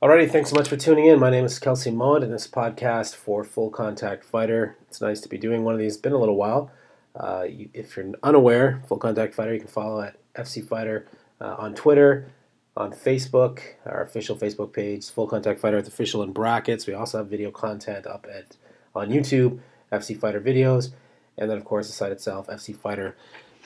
Alrighty, thanks so much for tuning in. My name is Kelsey Mohd, and this podcast for Full Contact Fighter. It's nice to be doing one of these. It's been a little while. Uh, you, if you're unaware, Full Contact Fighter, you can follow at FC Fighter uh, on Twitter, on Facebook, our official Facebook page, Full Contact Fighter with official in brackets. We also have video content up at on YouTube, FC Fighter videos, and then of course the site itself,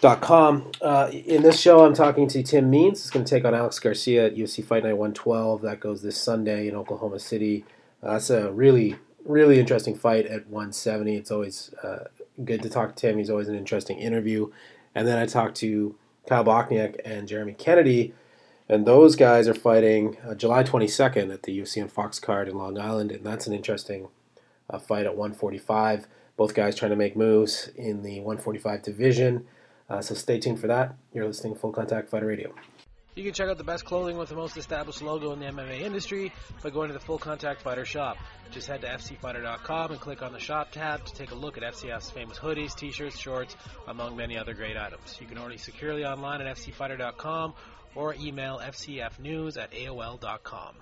fcfighter.com. Uh, in this show, I'm talking to Tim Means. He's going to take on Alex Garcia at UFC Fight Night 112. That goes this Sunday in Oklahoma City. Uh, that's a really, really interesting fight at 170. It's always uh, good to talk to Tim. He's always an interesting interview. And then I talked to Kyle Bochniak and Jeremy Kennedy and those guys are fighting uh, July 22nd at the UFC and Fox card in Long Island, and that's an interesting uh, fight at 145. Both guys trying to make moves in the 145 division. Uh, so stay tuned for that. You're listening to Full Contact Fighter Radio. You can check out the best clothing with the most established logo in the MMA industry by going to the Full Contact Fighter shop. Just head to fcfighter.com and click on the shop tab to take a look at FCF's famous hoodies, t-shirts, shorts, among many other great items. You can order securely online at fcfighter.com or email fcfnews at aol.com.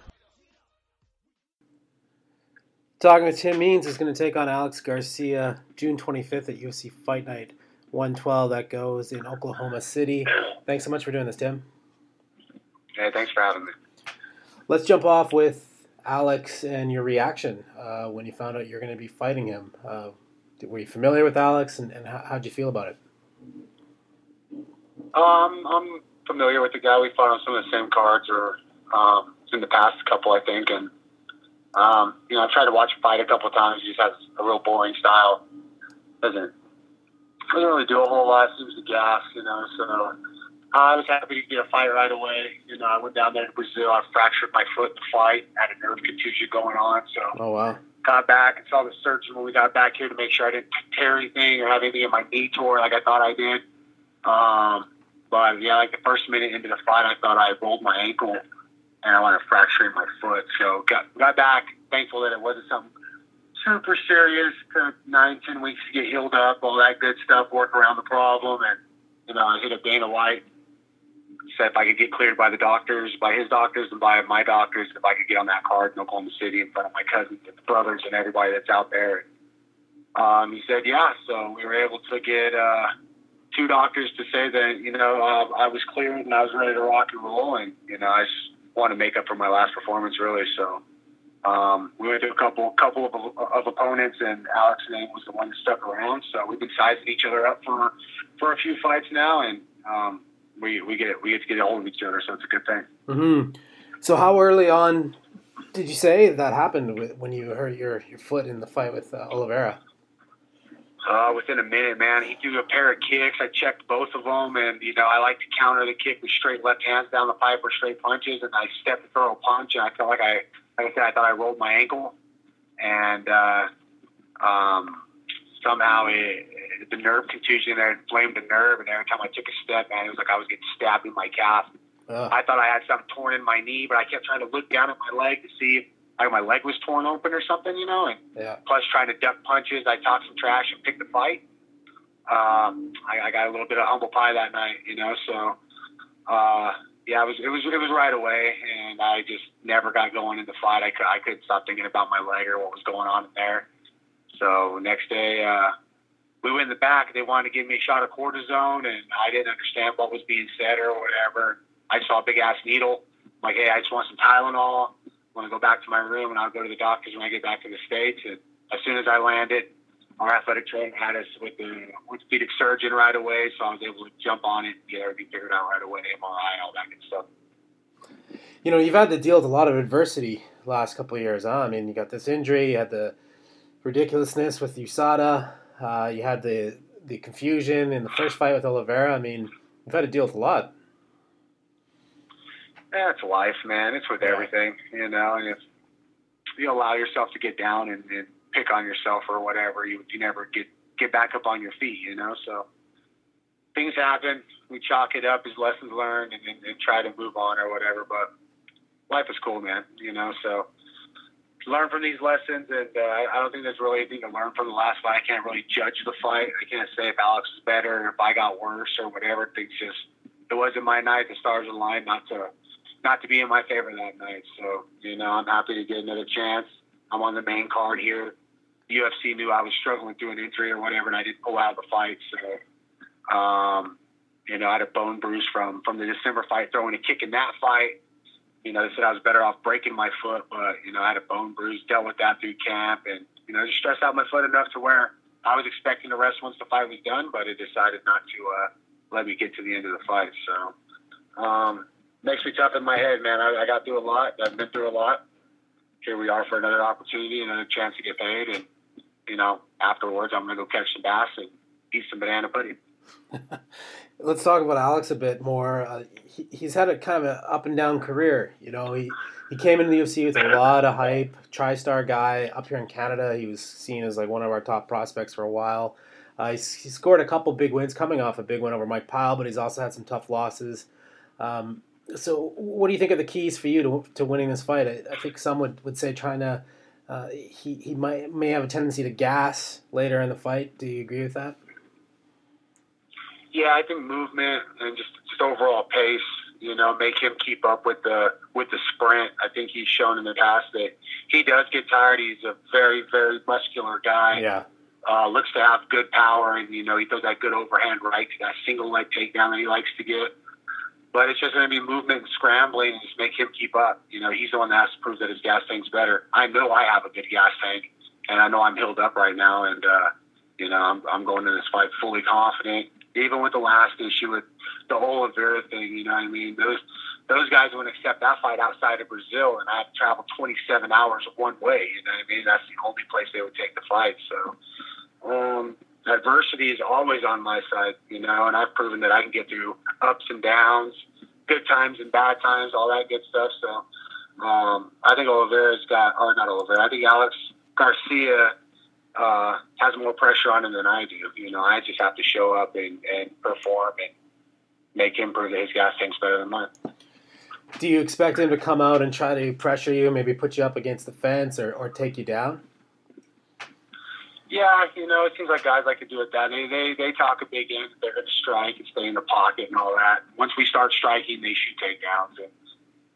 Talking with Tim Means is going to take on Alex Garcia June 25th at UFC Fight Night 112. That goes in Oklahoma City. Thanks so much for doing this, Tim. Hey, thanks for having me. Let's jump off with Alex and your reaction uh, when you found out you're going to be fighting him. Uh, were you familiar with Alex, and, and how, how'd you feel about it? Um, I'm familiar with the guy. We fought on some of the same cards, or um, in the past couple, I think. And um, you know, I've tried to watch him fight a couple of times. He just has a real boring style. Doesn't doesn't really do a whole lot. Seems to gas, you know. So uh, I was happy to get a fight right away. You know, I went down there to Brazil. I fractured my foot in the fight. Had a nerve contusion going on. So oh wow. Got back and saw the surgeon when we got back here to make sure I didn't tear anything or have anything in my knee tore like I thought I did. Um, but yeah, like the first minute into the fight, I thought I rolled my ankle and I wound up fracturing my foot. So got got back. Thankful that it wasn't something super serious. Took nine, ten weeks to get healed up, all that good stuff. Work around the problem, and you know, I hit up Dana White. Said if I could get cleared by the doctors, by his doctors, and by my doctors, if I could get on that card in Oklahoma City in front of my cousins and brothers and everybody that's out there. Um, he said, yeah. So we were able to get. Uh, two doctors to say that you know uh, I was cleared and I was ready to rock and roll, and you know I just want to make up for my last performance really. So um, we went to a couple couple of, of opponents, and Alex's name was the one that stuck around. So we've been sizing each other up for for a few fights now, and um, we we get we get to get a hold of each other, so it's a good thing. Mm-hmm. So how early on did you say that happened when you hurt your your foot in the fight with uh, Oliveira? Uh, within a minute, man, he threw a pair of kicks. I checked both of them, and you know I like to counter the kick with straight left hands down the pipe or straight punches, and I stepped to throw a punch, and I felt like I, like I said, I thought I rolled my ankle, and uh, um, somehow it, the nerve contusion there inflamed the nerve, and every time I took a step, man, it was like I was getting stabbed in my calf. Uh. I thought I had something torn in my knee, but I kept trying to look down at my leg to see if like my leg was torn open or something, you know, and yeah. plus trying to duck punches, I talked some trash and picked the fight. Um, I, I got a little bit of humble pie that night, you know, so uh, yeah, it was it was it was right away, and I just never got going in the fight. I could I couldn't stop thinking about my leg or what was going on in there. So next day, uh, we went in the back. They wanted to give me a shot of cortisone, and I didn't understand what was being said or whatever. I saw a big ass needle. I'm like, hey, I just want some Tylenol I want to go back to my room, and I'll go to the doctors when I get back to the states. And as soon as I landed, our athletic trainer had us with the orthopedic surgeon right away, so I was able to jump on it and get everything figured out right away, MRI, all that good stuff. You know, you've had to deal with a lot of adversity the last couple of years. Huh? I mean, you got this injury, you had the ridiculousness with USADA, uh, you had the the confusion in the first fight with Oliveira. I mean, you've had to deal with a lot. Yeah, it's life, man. It's with everything, you know. And if you allow yourself to get down and, and pick on yourself or whatever, you you never get get back up on your feet, you know. So things happen. We chalk it up as lessons learned and, and, and try to move on or whatever. But life is cool, man. You know, so learn from these lessons, and uh, I don't think there's really anything to learn from the last fight. I can't really judge the fight. I can't say if Alex is better or if I got worse or whatever. Things just it wasn't my night. The stars aligned not to not to be in my favor that night. So, you know, I'm happy to get another chance. I'm on the main card here. The UFC knew I was struggling through an injury or whatever, and I didn't pull out of the fight. So, um, you know, I had a bone bruise from from the December fight, throwing a kick in that fight. You know, they said I was better off breaking my foot, but you know, I had a bone bruise, dealt with that through camp, and you know, just stressed out my foot enough to where I was expecting to rest once the fight was done, but it decided not to uh, let me get to the end of the fight. So, um, makes me tough in my head, man. I, I got through a lot. I've been through a lot. Here we are for another opportunity, another chance to get paid, and you know, afterwards, I'm gonna go catch some bass and eat some banana pudding. Let's talk about Alex a bit more. Uh, he, he's had a kind of an up and down career. You know, he he came into the UFC with a lot of hype, tri-star guy up here in Canada. He was seen as like one of our top prospects for a while. Uh, he, he scored a couple big wins, coming off a big win over Mike Pyle, but he's also had some tough losses. Um, so, what do you think are the keys for you to, to winning this fight? I, I think some would, would say trying to uh, he he might may have a tendency to gas later in the fight. Do you agree with that? Yeah, I think movement and just just overall pace. You know, make him keep up with the with the sprint. I think he's shown in the past that he does get tired. He's a very very muscular guy. Yeah. Uh, looks to have good power, and you know he throws that good overhand right, that single leg takedown that he likes to get. But it's just going to be movement and scrambling and just make him keep up. You know, he's the one that has to prove that his gas tank's better. I know I have a good gas tank, and I know I'm healed up right now, and uh, you know I'm, I'm going into this fight fully confident even with the last issue with the Oliveira thing, you know what I mean? Those those guys wouldn't accept that fight outside of Brazil, and I had to travel 27 hours one way. You know what I mean? That's the only place they would take the fight. So um, adversity is always on my side, you know, and I've proven that I can get through ups and downs, good times and bad times, all that good stuff. So um, I think Oliveira's got, or not Oliveira, I think Alex Garcia uh, has more pressure on him than I do. You know, I just have to show up and, and perform and make him prove that his gas tank's better than mine. Do you expect him to come out and try to pressure you, maybe put you up against the fence or, or take you down? Yeah, you know, it seems like guys like to do it that. They they, they talk a big game. They're going to strike and stay in the pocket and all that. Once we start striking, they shoot takedowns. And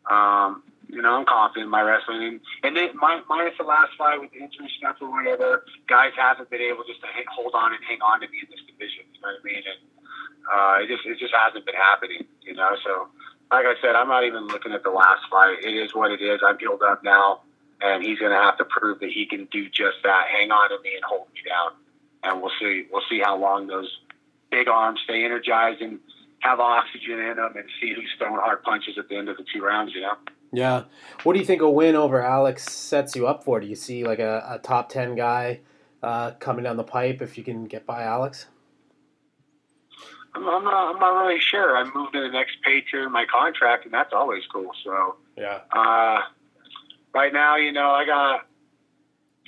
um, you know, I'm confident in my wrestling. And, and then my, minus the last fight with the injury stuff or whatever, guys haven't been able just to hang, hold on and hang on to me in this division. You know what I mean? And uh, it just it just hasn't been happening. You know, so like I said, I'm not even looking at the last fight. It is what it is. I'm healed up now, and he's going to have to prove that he can do just that. Hang on to me and hold me down, and we'll see. We'll see how long those big arms stay energized and have oxygen in them, and see who's throwing hard punches at the end of the two rounds. You know. Yeah. What do you think a win over Alex sets you up for? Do you see like a, a top 10 guy uh, coming down the pipe if you can get by Alex? I'm, I'm, not, I'm not really sure. I moved to the next pay tier in my contract, and that's always cool. So, yeah. Uh, right now, you know, I got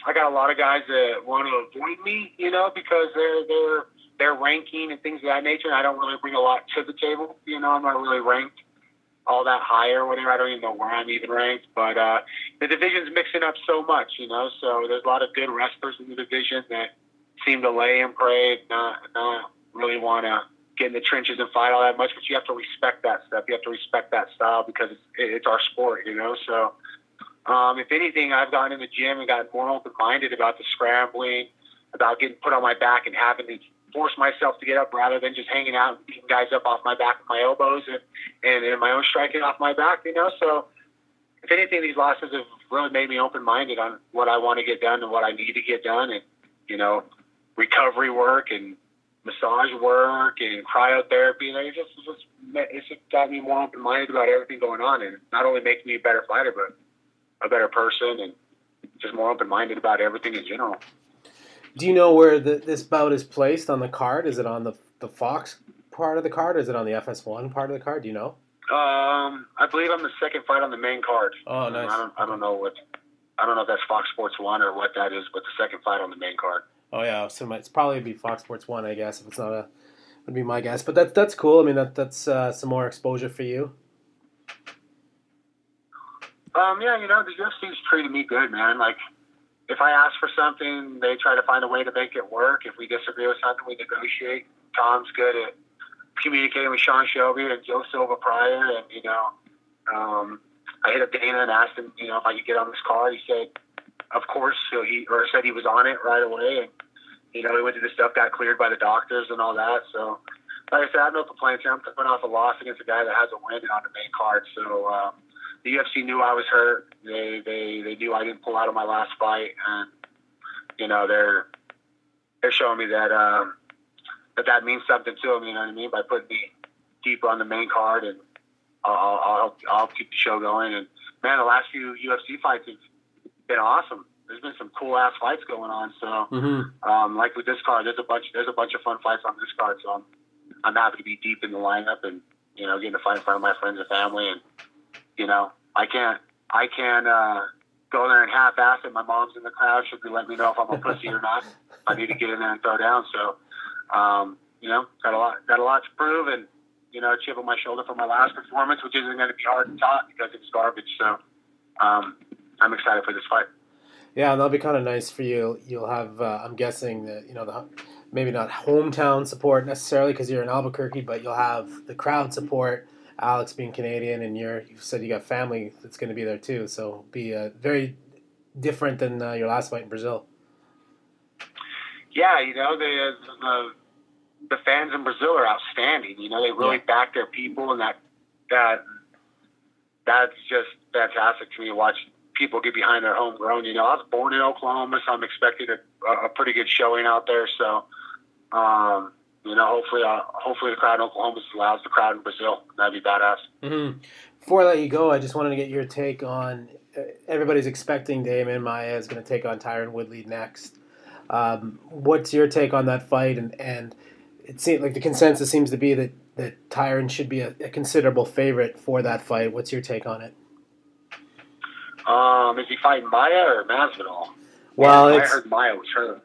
I got a lot of guys that want to avoid me, you know, because they're they're they're ranking and things of that nature. And I don't really bring a lot to the table. You know, I'm not really ranked all that high or whatever. I don't even know where I'm even ranked, but uh, the division's mixing up so much, you know. So there's a lot of good wrestlers in the division that seem to lay and pray, not not really want to get in the trenches and fight all that much. But you have to respect that stuff. You have to respect that style because it's, it's our sport, you know. So um, if anything, I've gone in the gym and gotten more open minded about the scrambling, about getting put on my back and having to force myself to get up rather than just hanging out and beating guys up off my back with my elbows and, and, and my own striking off my back, you know. So, if anything, these losses have really made me open minded on what I want to get done and what I need to get done, and you know, recovery work and massage work and cryotherapy. And it just, it's just it's just got me more open minded about everything going on, and not only making me a better fighter, but a better person and just more open minded about everything in general. Do you know where the, this bout is placed on the card? Is it on the the Fox part of the card? Or is it on the FS1 part of the card? Do you know? Um, I believe I'm the second fight on the main card. Oh, nice. I don't, I don't know what. I don't know if that's Fox Sports One or what that is, but the second fight on the main card. Oh yeah, so it's probably be Fox Sports One, I guess. If it's not a, would be my guess. But that's that's cool. I mean, that that's uh, some more exposure for you. Um, yeah, you know, the UFC's treated me good, man. Like if I ask for something, they try to find a way to make it work. If we disagree with something, we negotiate. Tom's good at communicating with Sean Shelby and Joe Silva prior, and you know, Um, I hit up Dana and asked him, you know, if I could get on this card. He said, of course. So he or said he was on it right away, and you know, he went to the stuff, got cleared by the doctors and all that. So, like I said, I have no complaints. I'm coming off a loss against a guy that has a win on the main card. So um, the UFC knew I was hurt. They they they knew I didn't pull out of my last fight, and you know they're they're showing me that um, that that means something to them. You know what I mean by putting me deeper on the main card, and I'll I'll, I'll keep the show going. And man, the last few UFC fights have been awesome there's been some cool ass fights going on. So, mm-hmm. um, like with this card, there's a bunch there's a bunch of fun fights on this card. So I'm I'm happy to be deep in the lineup and you know getting to fight in front of my friends and family. And you know I can't I can't uh, go there and half-ass it. My mom's in the crowd. She'll be letting me know if I'm a pussy or not. I need to get in there and throw down. So, um, you know, got a lot got a lot to prove and. You know, chip on my shoulder for my last performance, which isn't going to be hard to talk because it's garbage. So, um, I'm excited for this fight. Yeah, and that'll be kind of nice for you. You'll have, uh, I'm guessing that you know the maybe not hometown support necessarily because you're in Albuquerque, but you'll have the crowd support. Alex being Canadian, and you're you said you got family that's going to be there too, so be uh, very different than uh, your last fight in Brazil. Yeah, you know the, the the fans in Brazil are outstanding. You know they really yeah. back their people, and that that that's just fantastic to me to watch people get behind their homegrown. You know, I was born in Oklahoma, so I'm expecting a, a pretty good showing out there. So, um, you know, hopefully, uh, hopefully the crowd in Oklahoma allows the crowd in Brazil. That'd be badass. Mm-hmm. Before I let you go, I just wanted to get your take on. Uh, everybody's expecting Demian Maia is going to take on Tyron Woodley next. Um, what's your take on that fight? And and it seems like the consensus seems to be that that Tyron should be a, a considerable favorite for that fight. What's your take on it? Um, is he fighting Maia or Masvidal? Well, I heard Maia was hurt.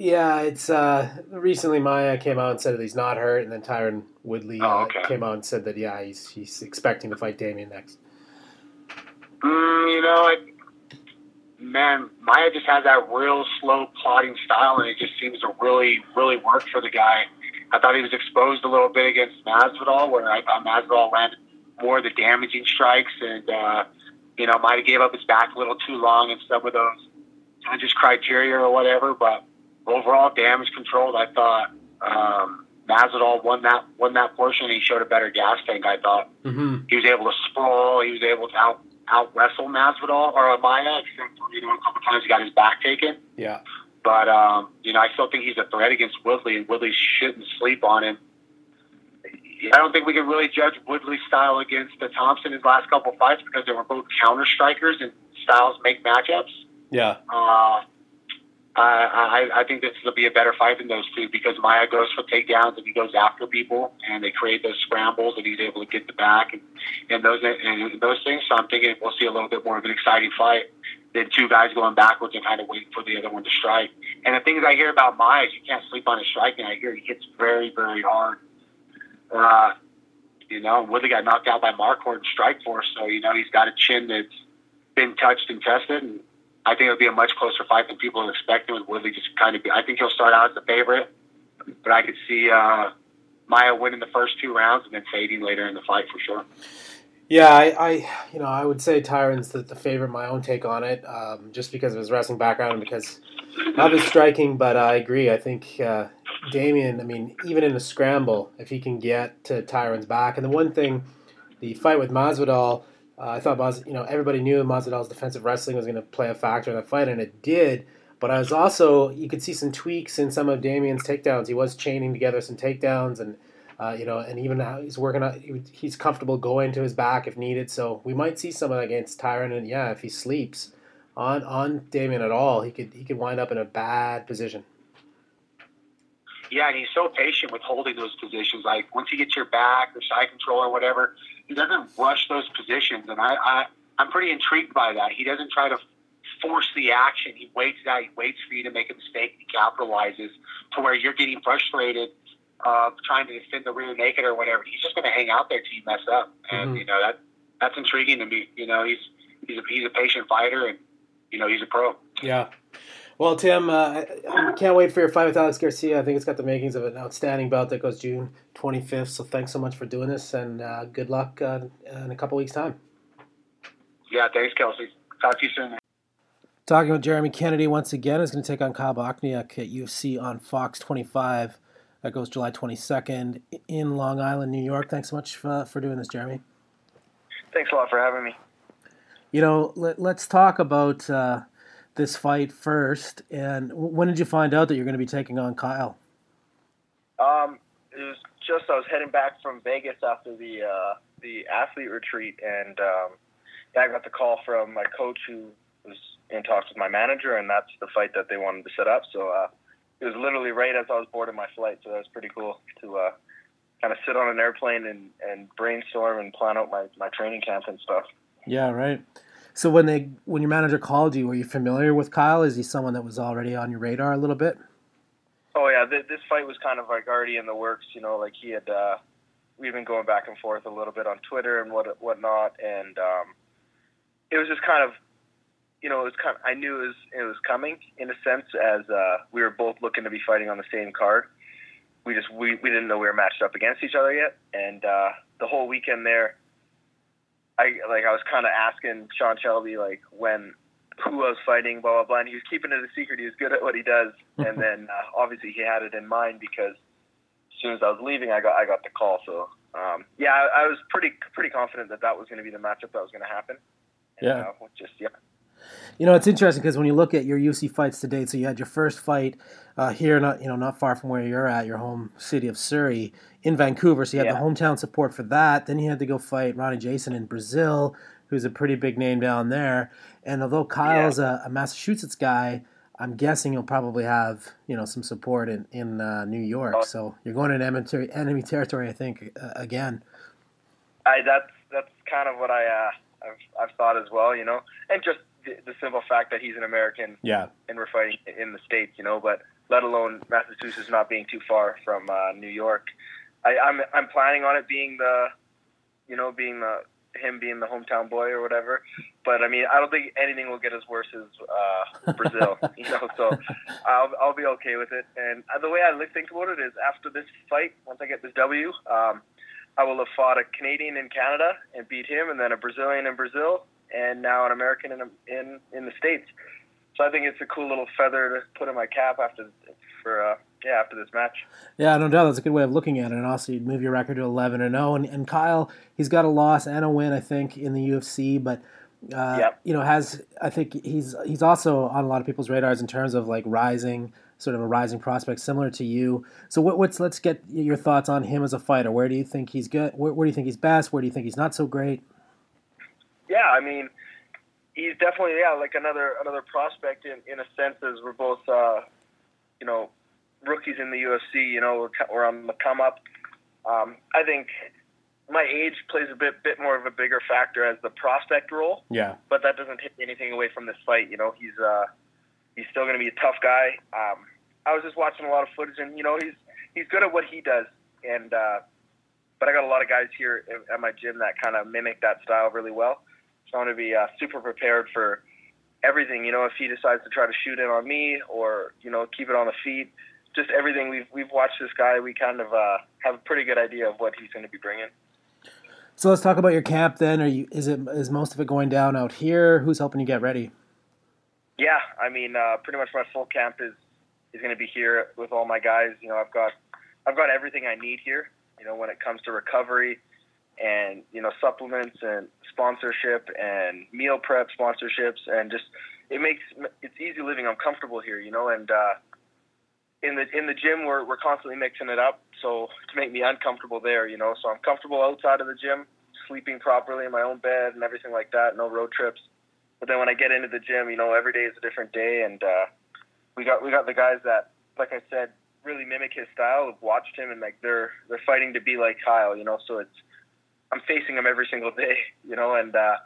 Yeah, it's uh, recently Maia came out and said that he's not hurt, and then Tyron Woodley oh, okay. uh, came out and said that yeah, he's he's expecting to fight Demian next. Mm, you know, I, man, Maia just has that real slow plotting style, and it just seems to really, really work for the guy. I thought he was exposed a little bit against Masvidal, where I thought Masvidal landed more of the damaging strikes, and uh, you know, might have gave up his back a little too long in some of those just criteria or whatever. But overall, damage controlled. I thought um, Masvidal won that won that portion. He showed a better gas tank. I thought mm-hmm. he was able to sprawl. He was able to out out wrestle Masvidal or Maia. Except for, you know, a couple times he got his back taken. Yeah. But um, you know, I still think he's a threat against Woodley, and Woodley shouldn't sleep on him. I don't think we can really judge Woodley's style against the Thompson his last couple fights because they were both counter strikers and styles make matchups. Yeah. Uh, I, I, think this will be a better fight than those two because Maia goes for takedowns and he goes after people and they create those scrambles and he's able to get the back and, and those and those things. So I'm thinking we'll see a little bit more of an exciting fight than two guys going backwards and kind of waiting for the other one to strike. And the things I hear about Maia is you can't sleep on his striking. I hear he hits very very hard. Uh, you know, Woodley got knocked out by Marquardt in Strikeforce, so you know he's got a chin that's been touched and tested, and I think it'll be a much closer fight than people are expecting. With Woodley just kind of, be, I think he'll start out as the favorite, but I could see uh, Maia winning the first two rounds and then fading later in the fight for sure. Yeah, I, I you know, I would say Tyron's the, the favorite. My own take on it, um, just because of his wrestling background and because of his striking. But I agree. I think uh, Demian, I mean, even in a scramble, if he can get to Tyron's back, and the one thing, the fight with Masvidal, uh, I thought Mas, you know everybody knew Masvidal's defensive wrestling was going to play a factor in the fight, and it did. But I was also you could see some tweaks in some of Demian's takedowns. He was chaining together some takedowns, and uh, you know, and even how he's working on, he's comfortable going to his back if needed. So we might see some against Tyron, and yeah, if he sleeps on on Demian at all, he could he could wind up in a bad position. Yeah, and he's so patient with holding those positions. Like once he gets your back or side control or whatever, he doesn't rush those positions. And I, I I'm pretty intrigued by that. He doesn't try to force the action. He waits out. He waits for you to make a mistake. He capitalizes to where you're getting frustrated, uh, trying to defend the rear naked or whatever. He's just going to hang out there till you mess up. And mm-hmm. you know that that's intriguing to me. You know, he's he's a, he's a patient fighter, and you know he's a pro. Yeah. Well, Tim, uh, I can't wait for your fight with Alex Garcia. I think it's got the makings of an outstanding bout that goes June 25th. So thanks so much for doing this, and uh, good luck uh, in a couple weeks' time. Yeah, thanks, Kelsey. Talk to you soon. Talking with Jeremy Kennedy once again is going to take on Kyle Bochniak at UFC on Fox 25. That goes July 22nd in Long Island, New York. Thanks so much for, for doing this, Jeremy. Thanks a lot for having me. You know, let, us talk about uh, this fight first. And when did you find out that you're going to be taking on Kyle? Um, it was just I was heading back from Vegas after the uh, the athlete retreat, and um, I got the call from my coach who was in talks with my manager, and that's the fight that they wanted to set up. So uh, it was literally right as I was boarding my flight, so that was pretty cool to uh, kind of sit on an airplane and, and brainstorm and plan out my, my training camp and stuff. Yeah, right. So when they when your manager called you, were you familiar with Kyle? Is he someone that was already on your radar a little bit? Oh yeah, th- this fight was kind of like already in the works. You know, like he had uh, we've been going back and forth a little bit on Twitter and what whatnot, and um, it was just kind of you know it was kind of I knew it was it was coming in a sense as uh, we were both looking to be fighting on the same card. We just we, we didn't know we were matched up against each other yet, and uh, the whole weekend there I like I was kind of asking Sean Shelby like when who I was fighting, blah blah blah. And he was keeping it a secret. He was good at what he does, and then uh, obviously he had it in mind because as soon as I was leaving, I got I got the call. So um, yeah, I, I was pretty pretty confident that that was going to be the matchup that was going to happen. And, yeah, uh, just yeah. You know, it's interesting because when you look at your UC fights to date, so you had your first fight uh, here, not you know, not far from where you're at, your home city of Surrey, in Vancouver. So you had yeah. the hometown support for that. Then you had to go fight Rony Jason in Brazil, who's a pretty big name down there. And although Kyle's yeah. a, a, Massachusetts guy, I'm guessing you'll probably have you know some support in in uh, New York. Oh. So you're going in enemy, ter- enemy territory, I think, uh, again. I that's that's kind of what I uh, I've, I've thought as well, you know, and just the, simple fact that he's an American, yeah, and we're fighting in the states, you know, but let alone Massachusetts not being too far from uh, New York. I, I'm I'm planning on it being the, you know, being the him being the hometown boy or whatever. But I mean, I don't think anything will get as worse as uh, Brazil, you know. So I'll I'll be okay with it. And the way I think about it is, after this fight, once I get this W, um, I will have fought a Canadian in Canada and beat him, and then a Brazilian in Brazil, and now an American in in in the states. So I think it's a cool little feather to put in my cap after for uh, yeah after this match. Yeah, no doubt that's a good way of looking at it. And also, you'd move your record to eleven and zero. Oh. And and Kyle, he's got a loss and a win, I think, in the UFC, but. Uh, yep. You know, has I think he's he's also on a lot of people's radars in terms of like rising, sort of a rising prospect, similar to you. So, what, what's let's get your thoughts on him as a fighter. Where do you think he's good? Where, where do you think he's best? Where do you think he's not so great? Yeah, I mean, he's definitely yeah like another another prospect in in a sense as we're both uh, you know rookies in the UFC. You know we're, on the come up. Um, I think my age plays a bit bit more of a bigger factor as the prospect role. Yeah. But that doesn't take anything away from this fight. You know he's uh, he's still going to be a tough guy. Um, I was just watching a lot of footage, and you know he's he's good at what he does, and uh, but I got a lot of guys here at my gym that kind of mimic that style really well. So I want to be uh, super prepared for everything. You know, if he decides to try to shoot in on me or you know keep it on the feet, just everything. We've we've watched this guy. We kind of uh, have a pretty good idea of what he's going to be bringing. So let's talk about your camp then. Are you is it is most of it going down out here? Who's helping you get ready? Yeah, I mean, uh, pretty much my full camp is is going to be here with all my guys. You know, I've got I've got everything I need here. You know, when it comes to recovery, and you know supplements and sponsorship and meal prep sponsorships and just it makes it's easy living. I'm comfortable here, you know, and uh, in the in the gym we're we're constantly mixing it up so to make me uncomfortable there, you know. So I'm comfortable outside of the gym, sleeping properly in my own bed and everything like that. No road trips. But then when I get into the gym, you know, every day is a different day, and uh, we got we got the guys that, like I said, really mimic his style. Have watched him and like they're they're fighting to be like Kyle, you know. So it's I'm facing him every single day, you know, and uh,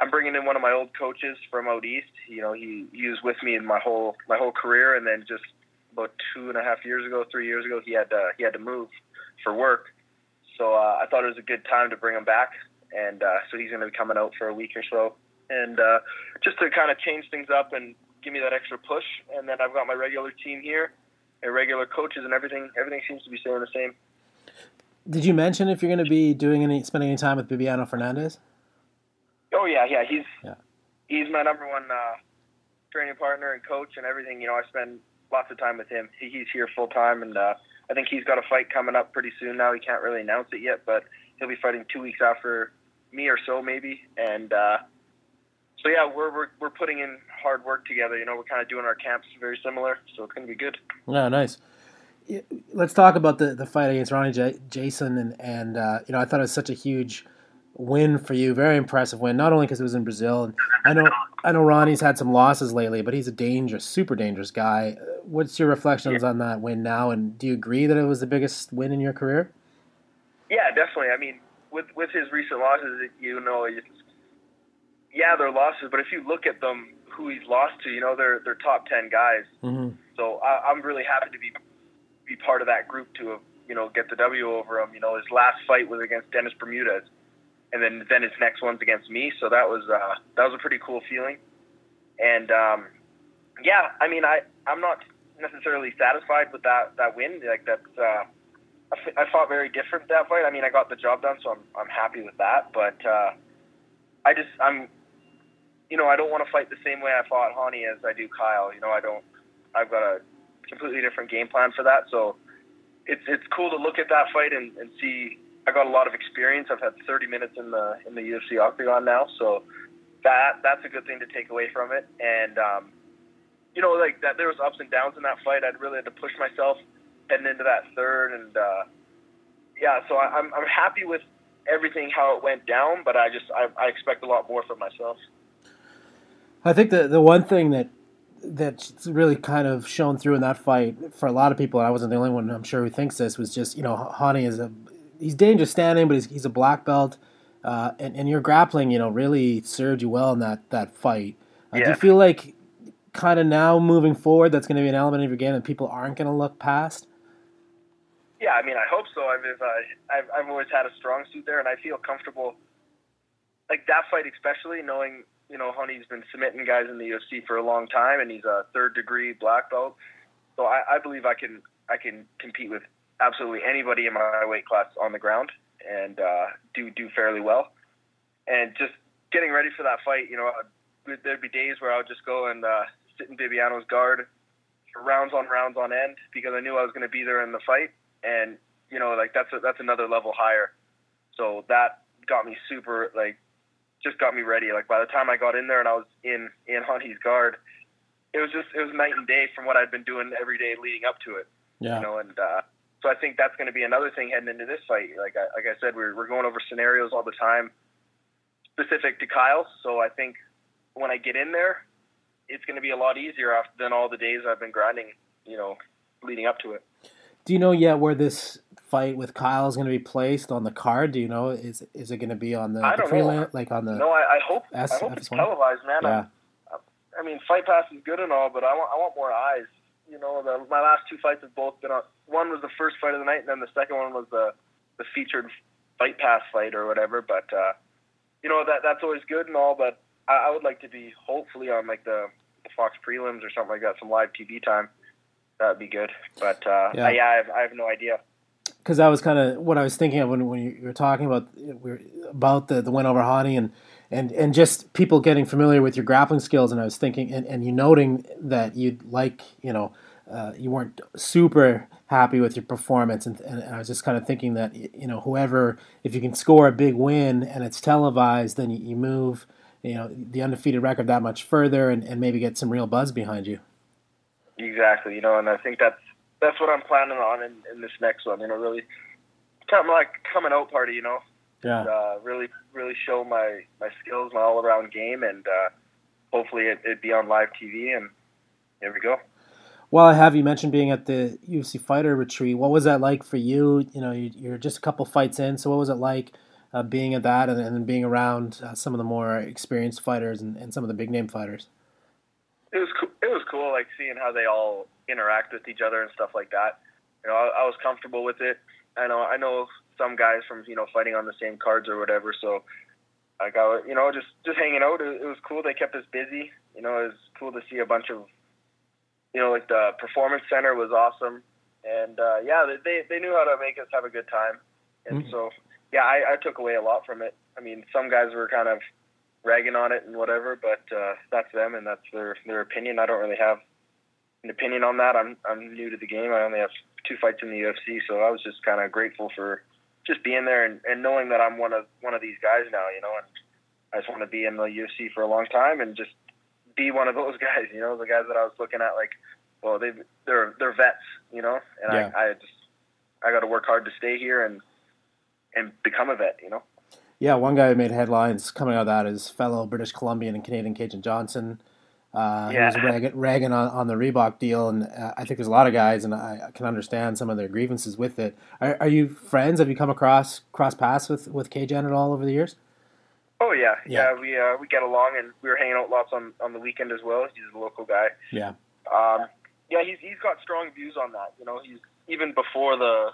I'm bringing in one of my old coaches from out east. You know, he, he was with me in my whole my whole career, and then just about two and a half years ago, three years ago, he had to, he had to move for work. So uh, I thought it was a good time to bring him back, and uh, so he's going to be coming out for a week or so, and uh, just to kind of change things up and give me that extra push. And then I've got my regular team here, and regular coaches, and everything. Everything seems to be staying the same. Did you mention if you're going to be doing any spending any time with Bibiano Fernandes? Oh yeah, yeah. He's Yeah. he's my number one uh, training partner and coach and everything. You know, I spend lots of time with him. He, he's here full time, and uh, I think he's got a fight coming up pretty soon. Now he can't really announce it yet, but he'll be fighting two weeks after me or so maybe. And uh, so yeah, we're, we're we're putting in hard work together. You know, we're kind of doing our camps very similar, so it's gonna be good. Yeah, nice. Yeah, Let's talk about the, the fight against Rony J- Jason, and and uh, you know I thought it was such a huge win for you, very impressive win. Not only because it was in Brazil, and I know I know Rony's had some losses lately, but he's a dangerous, super dangerous guy. Uh, What's your reflections on that win now, and do you agree that it was the biggest win in your career? Yeah, definitely. I mean, with with his recent losses, you know, yeah, they're losses, but if you look at them, who he's lost to, you know, they're they're top ten guys. Mm-hmm. So I, I'm really happy to be be part of that group to you know get the W over him. You know, his last fight was against Dennis Bermudez, and then then his next one's against me. So that was uh, that was a pretty cool feeling. And um, yeah, I mean, I I'm not necessarily satisfied with that that win. Like that's uh, I, f- I fought very different that fight. I mean, I got the job done, so I'm I'm happy with that. But uh, I just I'm you know I don't want to fight the same way I fought Hani as I do Kyle. You know, I don't. I've got a completely different game plan for that. So it's it's cool to look at that fight and, and see. I got a lot of experience. I've had 30 minutes in the in the UFC octagon now, so that that's a good thing to take away from it. And um, you know, like that, there was ups and downs in that fight. I'd really had to push myself heading into that third, and uh, yeah, so I, I'm I'm happy with everything how it went down, but I just I, I expect a lot more from myself. I think the the one thing that that's really kind of shown through in that fight for a lot of people, and I wasn't the only one I'm sure who thinks this, was just you know Hani is a he's dangerous standing, but he's he's a black belt, uh, and and your grappling you know really served you well in that that fight. Uh, Do you feel like kind of now moving forward that's going to be an element of your game that people aren't going to look past? Yeah, I mean, I hope so. I've I've I've always had a strong suit there, and I feel comfortable. Like that fight, especially knowing you know Honey's been submitting guys in the UFC for a long time, and he's a third degree black belt. So I, I believe I can I can compete with absolutely anybody in my weight class on the ground and uh, do do fairly well. And just getting ready for that fight, you know, I'd- there'd be days where I would just go and uh, sit in Bibiano's guard for rounds on rounds on end because I knew I was going to be there in the fight and you know like that's a, that's another level higher so that got me super like just got me ready. Like by the time I got in there and I was in in Honey's guard it was just it was night and day from what I'd been doing every day leading up to it Yeah. you know and uh so I think that's going to be another thing heading into this fight. Like I, like I said we're we're going over scenarios all the time specific to Kyle. So I think when I get in there it's going to be a lot easier after than all the days I've been grinding you know leading up to it. Do you know yet where this fight with Kyle is going to be placed on the card? Do you know is is it going to be on the, I the prelim, like on the No, I, I hope S- I hope it's S1? televised, man. yeah? I, I mean, Fight Pass is good and all, but I want I want more eyes. You know, the, my last two fights have both been on. One was the first fight of the night, and then the second one was the the featured Fight Pass fight or whatever. But uh, you know that that's always good and all, but I, I would like to be hopefully on like the, the Fox prelims or something like that, some live TV time. That'd be good. But uh, Yeah. yeah, yeah I, have, I have no idea. Because that was kind of what I was thinking of when, when you were talking about about the, the win over Hani and, and and just people getting familiar with your grappling skills. And I was thinking, and, and you noting that you'd like, you know, uh, you weren't super happy with your performance. And, and I was just kind of thinking that, you know, whoever, if you can score a big win and it's televised, then you, you move, you know, the undefeated record that much further and, and maybe get some real buzz behind you. Exactly, you know, and I think that's that's what I'm planning on in, in this next one. You know, really kind of like coming out party. You know, Yeah. uh, really really show my my skills, my all around game, and uh, hopefully it, it'd be on live TV. And there we go. Well, I have you mentioned being at the UFC fighter retreat. What was that like for you? You know, you- you're just a couple fights in, so what was it like uh, being at that and, and then being around uh, some of the more experienced fighters and, and some of the big name fighters? It was cool. It was cool, like seeing how they all interact with each other and stuff like that. You know, I, I was comfortable with it. I know I know some guys from you know fighting on the same cards or whatever, so I got you know just just hanging out. It, it was cool. They kept us busy. You know, it was cool to see a bunch of you know like the performance center was awesome, and uh, yeah, they they knew how to make us have a good time, and mm-hmm. so yeah, I, I took away a lot from it. I mean, some guys were kind of ragging on it and whatever, but uh, that's them and that's their their opinion. I don't really have an opinion on that. I'm I'm new to the game. I only have two fights in the UFC, so I was just kind of grateful for just being there and, and knowing that I'm one of one of these guys now, you know, and I just want to be in the UFC for a long time and just be one of those guys, you know, the guys that I was looking at like, well, they they're they're vets, you know, and yeah. I I just I got to work hard to stay here and and become a vet, you know. Yeah, one guy who made headlines coming out of that is fellow British Columbian and Canadian Kajan Johnson. Uh, yeah. He was ragging, ragging on, on the Reebok deal, and uh, I think there's a lot of guys, and I, can understand some of their grievances with it. Are, are you friends? Have you come across cross paths with with Kajan at all over the years? Oh yeah, yeah. yeah we uh, we get along, and we were hanging out lots on on the weekend as well. He's a local guy. Yeah. Um, yeah, he's he's got strong views on that. You know, he's even before the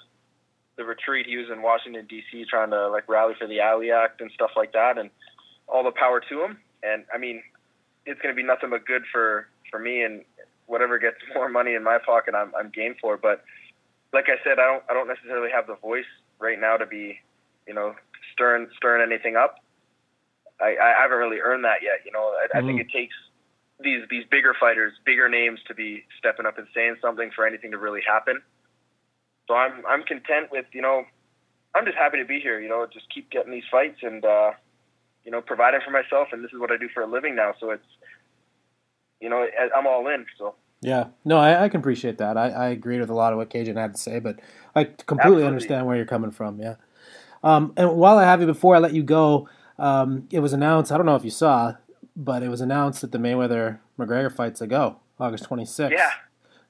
the retreat, he was in Washington D.C. trying to like rally for the Ali Act and stuff like that, and all the power to him. And I mean, it's going to be nothing but good for for me and whatever gets more money in my pocket, I'm I'm game for. But like I said, I don't I don't necessarily have the voice right now to be, you know, stirring stirring anything up. I, I haven't really earned that yet. You know, I, mm-hmm. I think mm. it takes these these bigger fighters, bigger names, to be stepping up and saying something for anything to really happen. So I'm I'm content with you know, I'm just happy to be here. You know, just keep getting these fights and uh, you know providing for myself, and this is what I do for a living now. So it's you know I'm all in. So. Yeah, no, I, I can appreciate that. I, I agreed with a lot of what Kajan had to say, but I completely Absolutely. understand where you're coming from. Yeah. Um, and while I have you, before I let you go, um, it was announced. I don't know if you saw, but it was announced that the Mayweather McGregor fight's a go, August 26th. Yeah.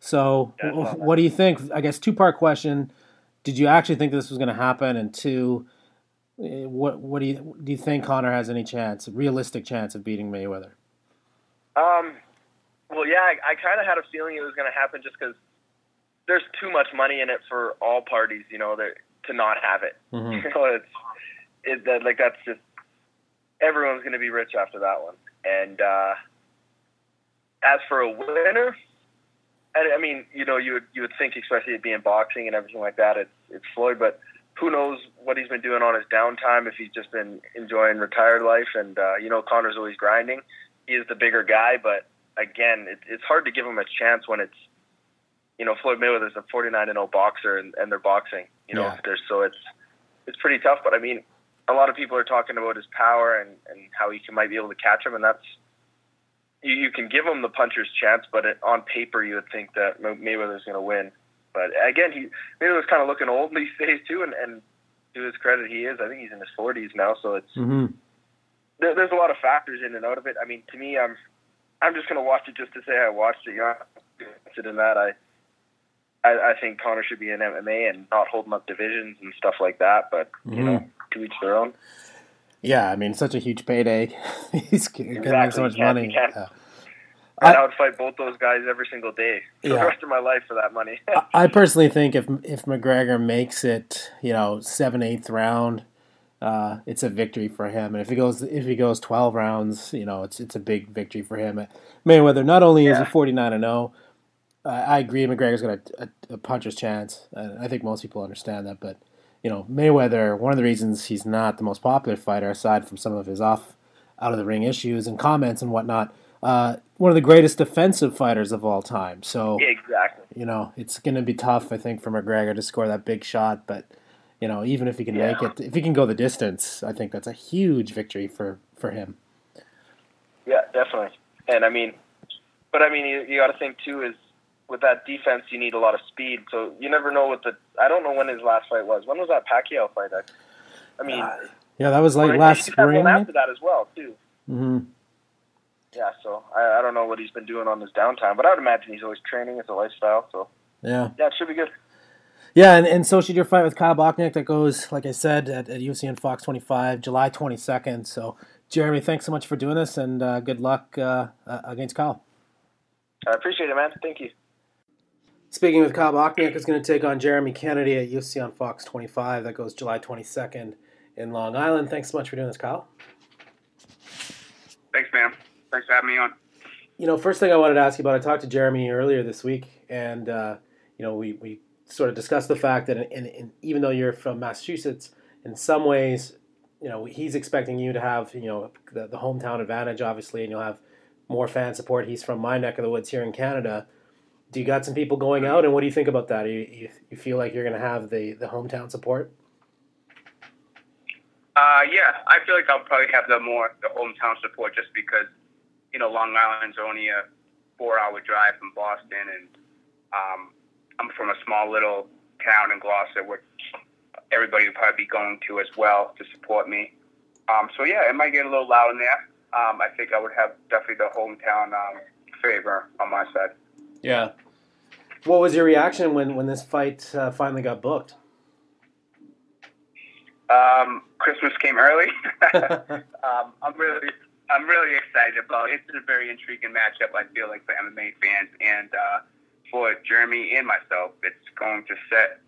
So, what do you think? I guess two part question: Did you actually think this was going to happen? And two, what what do you do? You think Conor has any chance, realistic chance of beating Mayweather? Um. Well, yeah, I, I kind of had a feeling it was going to happen just because there's too much money in it for all parties. You know, to not have it. Mm-hmm. You know, it's it that like that's just everyone's going to be rich after that one. And uh, as for a winner, I mean, you know, you would you would think, especially it being boxing and everything like that, it's it's Floyd, but who knows what he's been doing on his downtime if he's just been enjoying retired life. And uh, you know, Conor's always grinding. He is the bigger guy, but again, it, it's hard to give him a chance when it's you know Floyd Mayweather's a 49 and 0 boxer, and, and they're boxing. You know, yeah. there's so it's it's pretty tough. But I mean, a lot of people are talking about his power and and how he can, might be able to catch him, and that's you, you can give him the puncher's chance, but it, on paper you would think that Mayweather's going to win. But again, he Mayweather's kind of looking old these days too, and, and to his credit, he is. I think he's in his 40s now, so it's mm-hmm. there, there's a lot of factors in and out of it. I mean, to me, I'm I'm just going to watch it just to say I watched it. You know, interested in that. I, I I think Conor should be in MMA and not holding up divisions and stuff like that. But mm-hmm. you know, to each their own. Yeah, I mean, such a huge payday. He's getting exactly. so much money. Yeah. I, I, would fight both those guys every single day for yeah. the rest of my life for that money. I personally think if if McGregor makes it, you know, seven eighth round, uh, it's a victory for him. And if he goes if he goes twelve rounds, you know, it's it's a big victory for him. Mayweather not only yeah. is he forty nine and zero, oh, I agree McGregor's got a, a, a puncher's chance. I think most people understand that, but you know, Mayweather, one of the reasons he's not the most popular fighter, aside from some of his off out of the ring issues and comments and whatnot, uh, one of the greatest defensive fighters of all time. So exactly, you know, it's going to be tough, I think, for McGregor to score that big shot. But you know, even if he can yeah. make it, if he can go the distance, I think that's a huge victory for for him. Yeah, definitely. And I mean, but I mean, you, you got to think too is with that defense, you need a lot of speed. So you never know what the. I don't know when his last fight was. When was that Pacquiao fight? I, I mean, uh, yeah, that was like last spring. After that as well, too. Mm-hmm. Yeah, so I, I don't know what he's been doing on his downtime, but I would imagine he's always training. It's a lifestyle, so yeah, yeah, it should be good. Yeah, and, and so should your fight with Kyle Bochniak that goes, like I said, at, at UFC and Fox 25, July 22nd. So, Jeremy, thanks so much for doing this, and uh, good luck uh, uh, against Kyle. I appreciate it, man. Thank you. Speaking with Kyle Bochniak is going to take on Jeremy Kennedy at UFC on Fox 25. That goes July 22nd in Long Island. Thanks so much for doing this, Kyle. Thanks, man. Thanks for having me on. You know, first thing I wanted to ask you about, I talked to Jeremy earlier this week, and uh, you know, we, we sort of discussed the fact that in, in, even though you're from Massachusetts, in some ways, you know, he's expecting you to have you know the, the hometown advantage, obviously, and you'll have more fan support. He's from my neck of the woods here in Canada. Do you got some people going out, and what do you think about that? You, you, you feel like you're going to have the, the hometown support? Uh, yeah, I feel like I'll probably have the more the hometown support just because you know Long Island's only a four-hour drive from Boston, and um, I'm from a small little town in Gloucester, which everybody would probably be going to as well to support me. Um, so yeah, it might get a little loud in there. Um, I think I would have definitely the hometown um, favor on my side. Yeah. What was your reaction when when this fight uh, finally got booked? Um, Christmas came early. um, I'm really, I'm really excited about it. It's a very intriguing matchup. I feel like for MMA fans and uh, for Jeremy and myself, it's going to set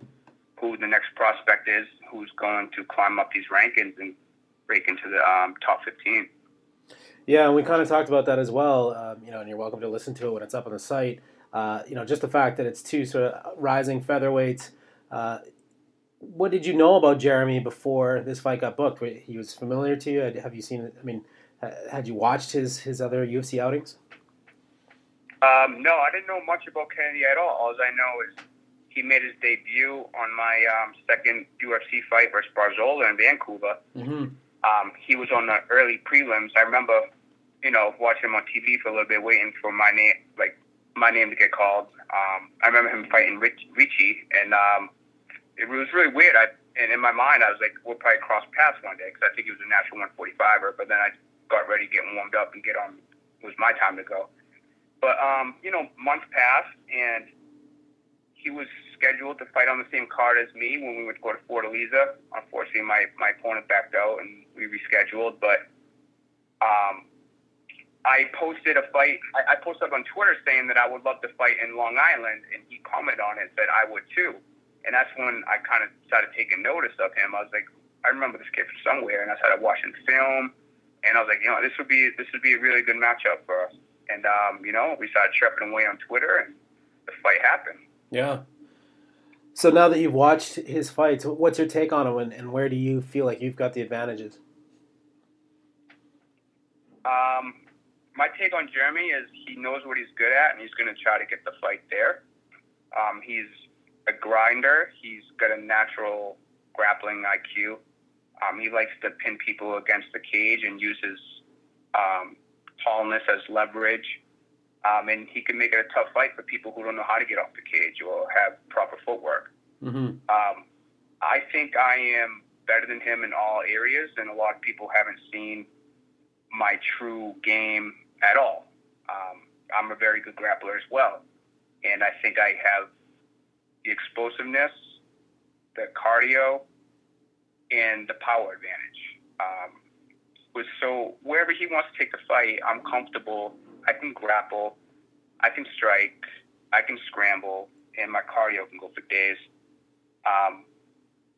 who the next prospect is, who's going to climb up these rankings and break into the um, top 15. Yeah, and we kind of talked about that as well. Um, you know, and you're welcome to listen to it when it's up on the site. Uh, you know, just the fact that it's two sort of rising featherweights. Uh, what did you know about Jeremy before this fight got booked? He was familiar to you. Have you seen? I mean, had you watched his his other UFC outings? Um, no, I didn't know much about Kennedy at all. All I know is he made his debut on my um, second UFC fight versus Barzola in Vancouver. Mm-hmm. Um, he was on the early prelims. I remember, you know, watching him on TV for a little bit, waiting for my name, like my name to get called. Um, I remember him fighting Rich, Richie, and um, it was really weird. I and in my mind, I was like, we'll probably cross paths one day because I think he was a natural 145er. But then I got ready, getting warmed up, and get on. It was my time to go. But um, you know, months passed, and he was scheduled to fight on the same card as me when we would go to Fortaleza. Unfortunately, my my opponent backed out, and we rescheduled. But um, I posted a fight. I, I posted up on Twitter saying that I would love to fight in Long Island, and he commented on it said I would too and that's when I kind of started taking notice of him. I was like, I remember this kid from somewhere, and I started watching film, and I was like, you know, this would be this would be a really good matchup for us. And um, you know, we started chirping away on Twitter, and the fight happened. Yeah. So now that you've watched his fights, what's your take on him, and, and where do you feel like you've got the advantages? Um, my take on Jeremy is he knows what he's good at, and he's going to try to get the fight there. Um, he's a grinder. He's got a natural grappling IQ. Um, he likes to pin people against the cage and uses um, tallness as leverage. Um, and he can make it a tough fight for people who don't know how to get off the cage or have proper footwork. Mm-hmm. Um, I think I am better than him in all areas, and a lot of people haven't seen my true game at all. Um, I'm a very good grappler as well, and I think I have the explosiveness, the cardio, and the power advantage. Um, so wherever he wants to take the fight, I'm comfortable. I can grapple, I can strike, I can scramble, and my cardio can go for days. Um,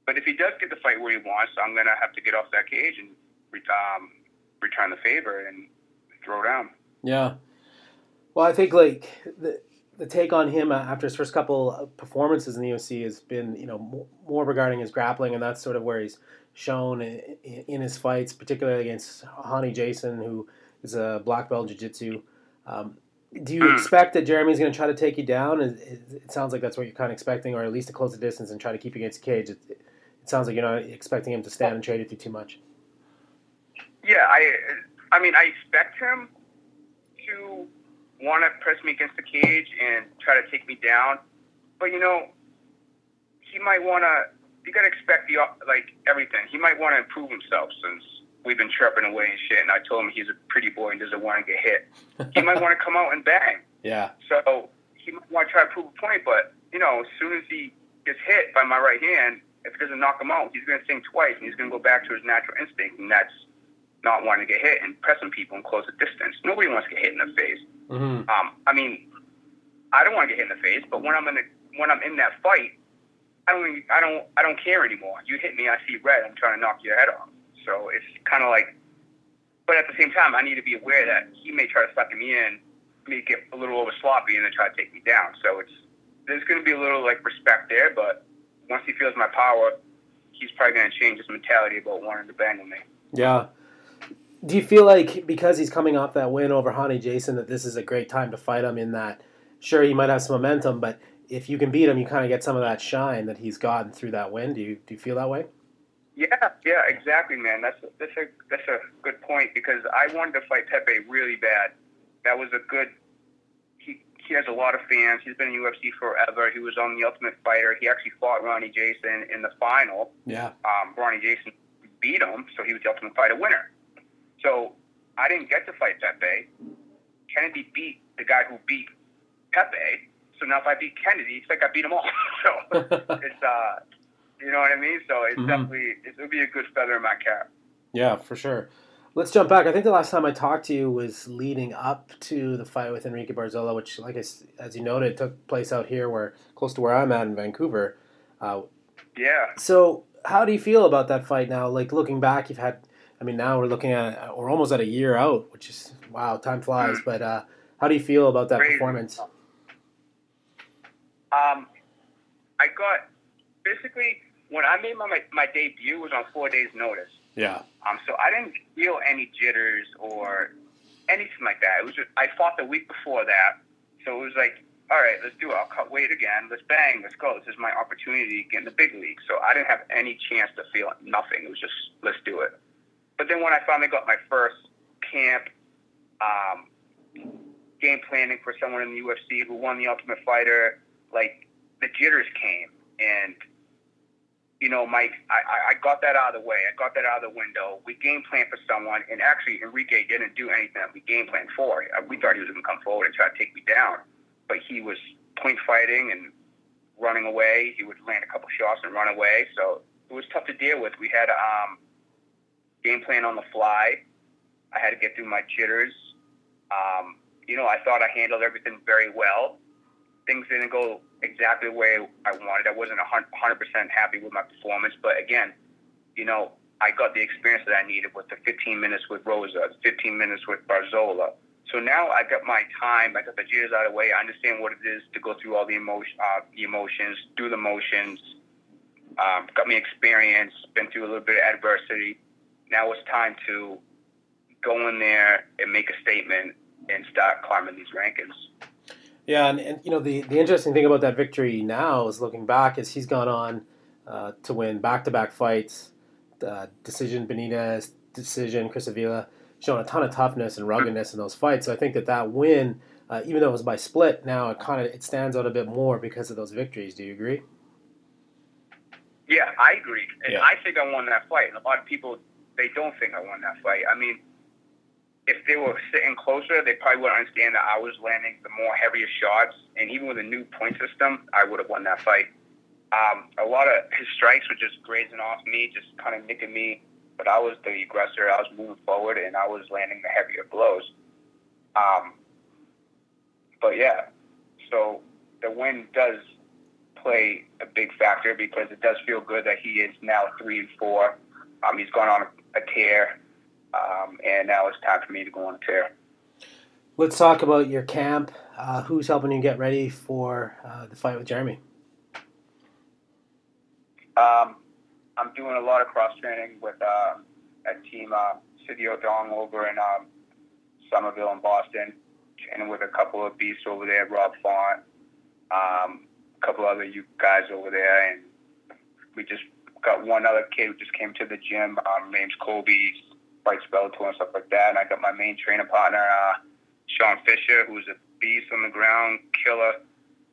but if he does get the fight where he wants, I'm gonna have to get off that cage and um, return the favor and throw down. Yeah. Well, I think like the the take on him after his first couple performances in the UFC has been, you know, more regarding his grappling, and that's sort of where he's shown in his fights, particularly against Rony Jason, who is a black belt jiu-jitsu. Um, do you expect that Jeremy's going to try to take you down? It sounds like that's what you're kind of expecting, or at least to close the distance and try to keep you against the cage. It, it sounds like you're not expecting him to stand and trade with you too much. Yeah, I, I mean, I expect him to want to press me against the cage and try to take me down. But you know, he might want to. You got to expect the like everything. He might want to improve himself since we've been chirping away and shit. And I told him he's a pretty boy and doesn't want to get hit. he might want to come out and bang. Yeah. So he might want to try to prove a point. But you know, as soon as he gets hit by my right hand, if it doesn't knock him out, he's going to think twice and he's going to go back to his natural instinct, and that's not wanting to get hit and pressing people and close the distance. Nobody wants to get hit in the face. Mm-hmm. Um, I mean, I don't want to get hit in the face, but when I'm in the, when I'm in that fight, I don't I don't I don't care anymore. You hit me, I see red. I'm trying to knock your head off. So it's kind of like but at the same time, I need to be aware that he may try to suck me in, may get a little over sloppy, and then try to take me down. So it's there's going to be a little like respect there, but once he feels my power, he's probably going to change his mentality about wanting to bang with me. Yeah. Do you feel like because he's coming off that win over Rony Jason that this is a great time to fight him? In that, sure, he might have some momentum, but if you can beat him, you kind of get some of that shine that he's gotten through that win. Do you do you feel that way? Yeah, yeah, exactly, man. That's that's a that's a good point because I wanted to fight Pepe really bad. That was a good. He he has a lot of fans. He's been in UFC forever. He was on the Ultimate Fighter. He actually fought Rony Jason in the final. Yeah. Um, Rony Jason beat him, so he was the Ultimate Fighter winner. So I didn't get to fight Pepe. Kennedy beat the guy who beat Pepe. So now if I beat Kennedy, it's like I beat them all. so it's uh, you know what I mean. So it's Mhm. definitely it would be a good feather in my cap. Yeah, for sure. Let's jump back. I think the last time I talked to you was leading up to the fight with Enrique Barzola, which, like I, as you noted, took place out here, where close to where I'm at in Vancouver. Uh, Yeah. so, how do you feel about that fight now? Like looking back, you've had. I mean, now we're looking at we're almost at a year out, which is wow, time flies. But uh, how do you feel about that Crazy. performance? Um, I got basically when I made my my debut was on four days' notice. Yeah, Um, so I didn't feel any jitters or anything like that. It was just, I fought the week before that, so it was like, all right, let's do it. I'll cut weight again. Let's bang. Let's go. This is my opportunity to get in the big league. So I didn't have any chance to feel nothing. It was just let's do it. But then when I finally got my first camp, um, game planning for someone in the UFC who won the Ultimate Fighter, like the jitters came and you know, Mike, I, I- got that out of the way. I got that out of the window. We game planned for someone, and actually, Enrique didn't do anything that we game planned for. Uh, We thought he was going to come forward and try to take me down, but he was point fighting and running away. He would land a couple shots and run away. So it was tough to deal with. We had um, game plan on the fly. I had to get through my jitters. Um, you know, I thought I handled everything very well. Things didn't go exactly the way I wanted. I wasn't 100% happy with my performance, but again, you know, I got the experience that I needed with the 15 minutes with Rosa, 15 minutes with Barzola. So now I got my time. I got the jitters out of the way. I understand what it is to go through all the emotion, uh, the emotions, do the motions. Um, got me experience. Been through a little bit of adversity. Now it's time to go in there and make a statement and start climbing these rankings. Yeah, and, and you know the the interesting thing about that victory now is looking back is he's gone on uh, to win back to back fights, uh, decision Benitez, decision Chris Avila, shown a ton of toughness and ruggedness in those fights. So I think that that win, uh, even though it was by split, now it kind of it stands out a bit more because of those victories. Do you agree? Yeah, I agree. And Yeah. I think I won that fight. And a lot of people, they don't think I won that fight. I mean, if they were sitting closer, they probably would understand that I was landing the more heavier shots. And even with a new point system, I would have won that fight. Um, a lot of his strikes were just grazing off me, just kind of nicking me. But I was the aggressor. I was moving forward, and I was landing the heavier blows. Um, but yeah, so the win does play a big factor because it does feel good that he is now three and four. Um, he's gone on a tear, um, and now it's time for me to go on a tear. Let's talk about your camp. Uh, who's helping you get ready for uh, the fight with Jeremy? Um, I'm doing a lot of cross training with um, a team, uh, Sityodtong over in um, Somerville in Boston, training with a couple of beasts over there, Rob Font, um, a couple other you guys over there, and we just got one other kid who just came to the gym. Um, name's Kobe, fights Bellator and stuff like that. And I got my main trainer partner, uh, Sean Fisher, who's a beast on the ground, killer,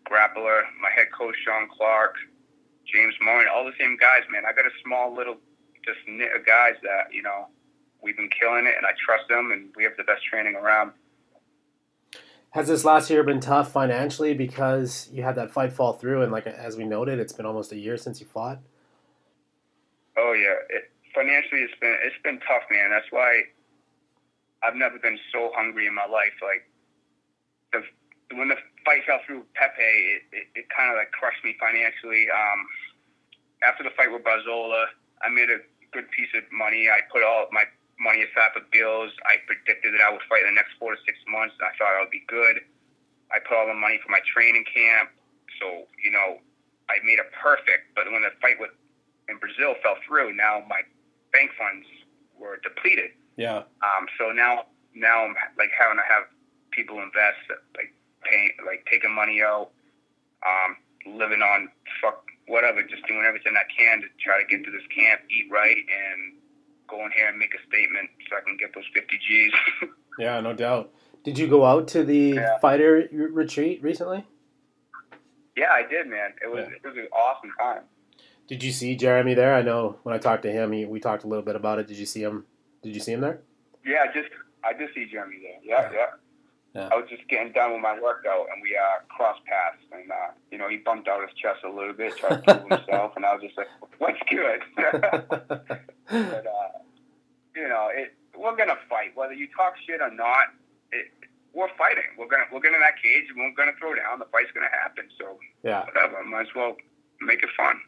grappler. My head coach, Sean Clark, James Morin, all the same guys, man. I got a small little just knit of guys that, you know, we've been killing it and I trust them and we have the best training around. Has this last year been tough financially because you had that fight fall through, and like as we noted, it's been almost a year since you fought. Oh yeah, it, financially it's been it's been tough, man. That's why I've never been so hungry in my life. Like the when the fight fell through Pepe, it, it, it kind of like crushed me financially. Um, after the fight with Barzola, I made a good piece of money. I put all my money aside for bills. I predicted that I would fight in the next four to six months. I thought I would be good. I put all the money for my training camp. So, you know, I made it perfect. But when the fight with in Brazil fell through, now my bank funds were depleted. Yeah. Um, so now, now I'm like having to have people invest, like paying, like taking money out, um, living on fuck whatever, just doing everything I can to try to get to this camp, eat right, and go in here and make a statement so I can get those 50 G's. yeah, no doubt. Did you go out to the Yeah. fighter retreat recently? yeah, I did, man. It was Yeah. it was an awesome time. Did you see Jeremy there? I know when I talked to him, he, we talked a little bit about it. Did you see him? Did you see him there? Yeah, I just I just see Jeremy there. Yeah, yeah. Yeah. I was just getting done with my workout, and we uh, crossed paths, and uh, you know he bumped out his chest a little bit, tried to prove himself, and I was just like, "What's good?" but uh, you know, it we're gonna fight whether you talk shit or not. It, we're fighting. We're gonna we're gonna in that cage, and we're gonna throw down. The fight's gonna happen. So yeah. whatever, might as well make it fun.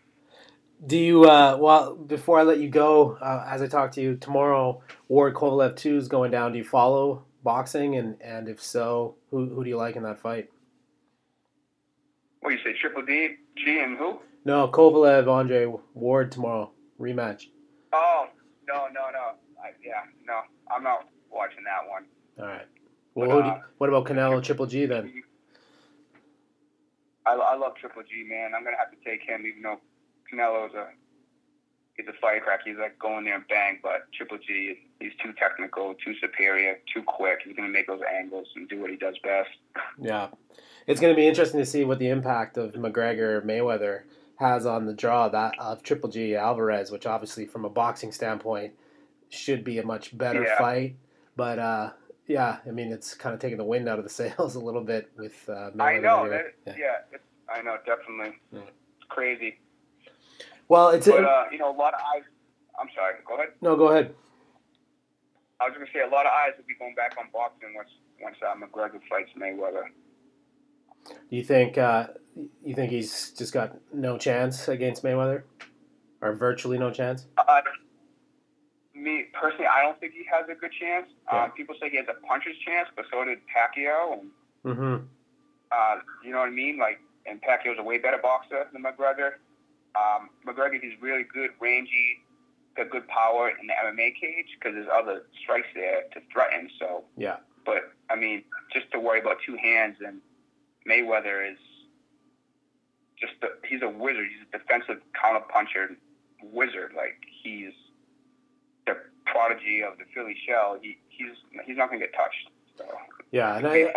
Do you? Uh, well, before I let you go, uh, as I talk to you tomorrow, Ward Kovalev two is going down. Do you follow boxing, and and if so, who who do you like in that fight? What do you say, Triple D, G, and who? No, Kovalev, Andre Ward tomorrow rematch. Oh no no no, I, yeah no, I'm not watching that one. All right. Well, who do you, Uh, what about Canelo Triple G then? I, I love Triple G, man. I'm gonna have to take him, even though Canelo's a he's a firecracker. He's like going there and bang, but Triple G, he's too technical, too superior, too quick. He's gonna make those angles and do what he does best. Yeah, it's going to be interesting to see what the impact of McGregor Mayweather has on the draw that of Triple G Alvarez, which obviously from a boxing standpoint should be a much better Yeah. fight. But uh, yeah, I mean it's kind of taking the wind out of the sails a little bit with uh, Mayweather. I know that. Yeah. Yeah, I know definitely. Yeah. It's crazy, Well, it's but uh, you know, a lot of eyes. I'm sorry. Go ahead. no. Go ahead. I was gonna say a lot of eyes will be going back on boxing once once uh, McGregor fights Mayweather. Do you think uh, you think he's just got no chance against Mayweather, or virtually no chance? Uh, me personally, I don't think he has a good chance. Yeah. Um, people say he has a puncher's chance, but so did Pacquiao, and Mm-hmm. uh, you know what I mean. Like, and Pacquiao's a way better boxer than McGregor. Um, McGregor, he's really good, rangy, got good power in the MMA cage because there's other strikes there to threaten. So, Yeah. but I mean, just to worry about two hands and Mayweather is just a, he's a wizard. He's a defensive counter puncher wizard. Like he's the prodigy of the Philly shell. He he's he's not gonna get touched. So Yeah, and I,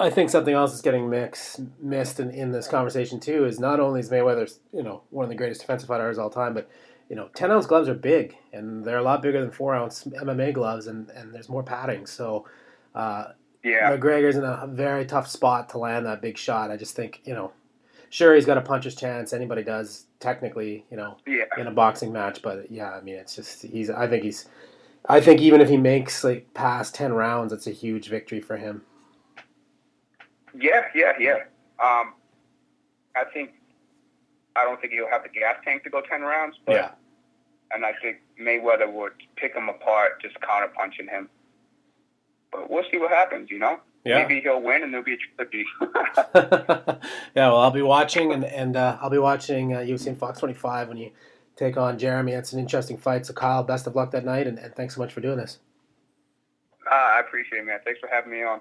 I think something else that's getting mixed, missed in, in this conversation too is not only is Mayweather, you know, one of the greatest defensive fighters of all time, but you know, ten ounce gloves are big, and they're a lot bigger than four ounce MMA gloves, and, and there's more padding. So uh, yeah, McGregor's in a very tough spot to land that big shot. I just think, you know, sure he's got a puncher's chance. Anybody does technically, you know, yeah, in a boxing match, but yeah, I mean, it's just he's. I think he's. I think even if he makes like past ten rounds, it's a huge victory for him. Yeah, yeah, yeah. Um, I think I don't think he'll have the gas tank to go ten rounds, but Yeah. and I think Mayweather would pick him apart, just counter punching him. But we'll see what happens. You know, Yeah. maybe he'll win and there'll be a triple G. yeah, well, I'll be watching, and and uh, I'll be watching uh, UFC and Fox 25 when you take on Jeremy. It's an interesting fight. So, Kyle, best of luck that night, and, and thanks so much for doing this. uh, I appreciate it, man. Thanks for having me on.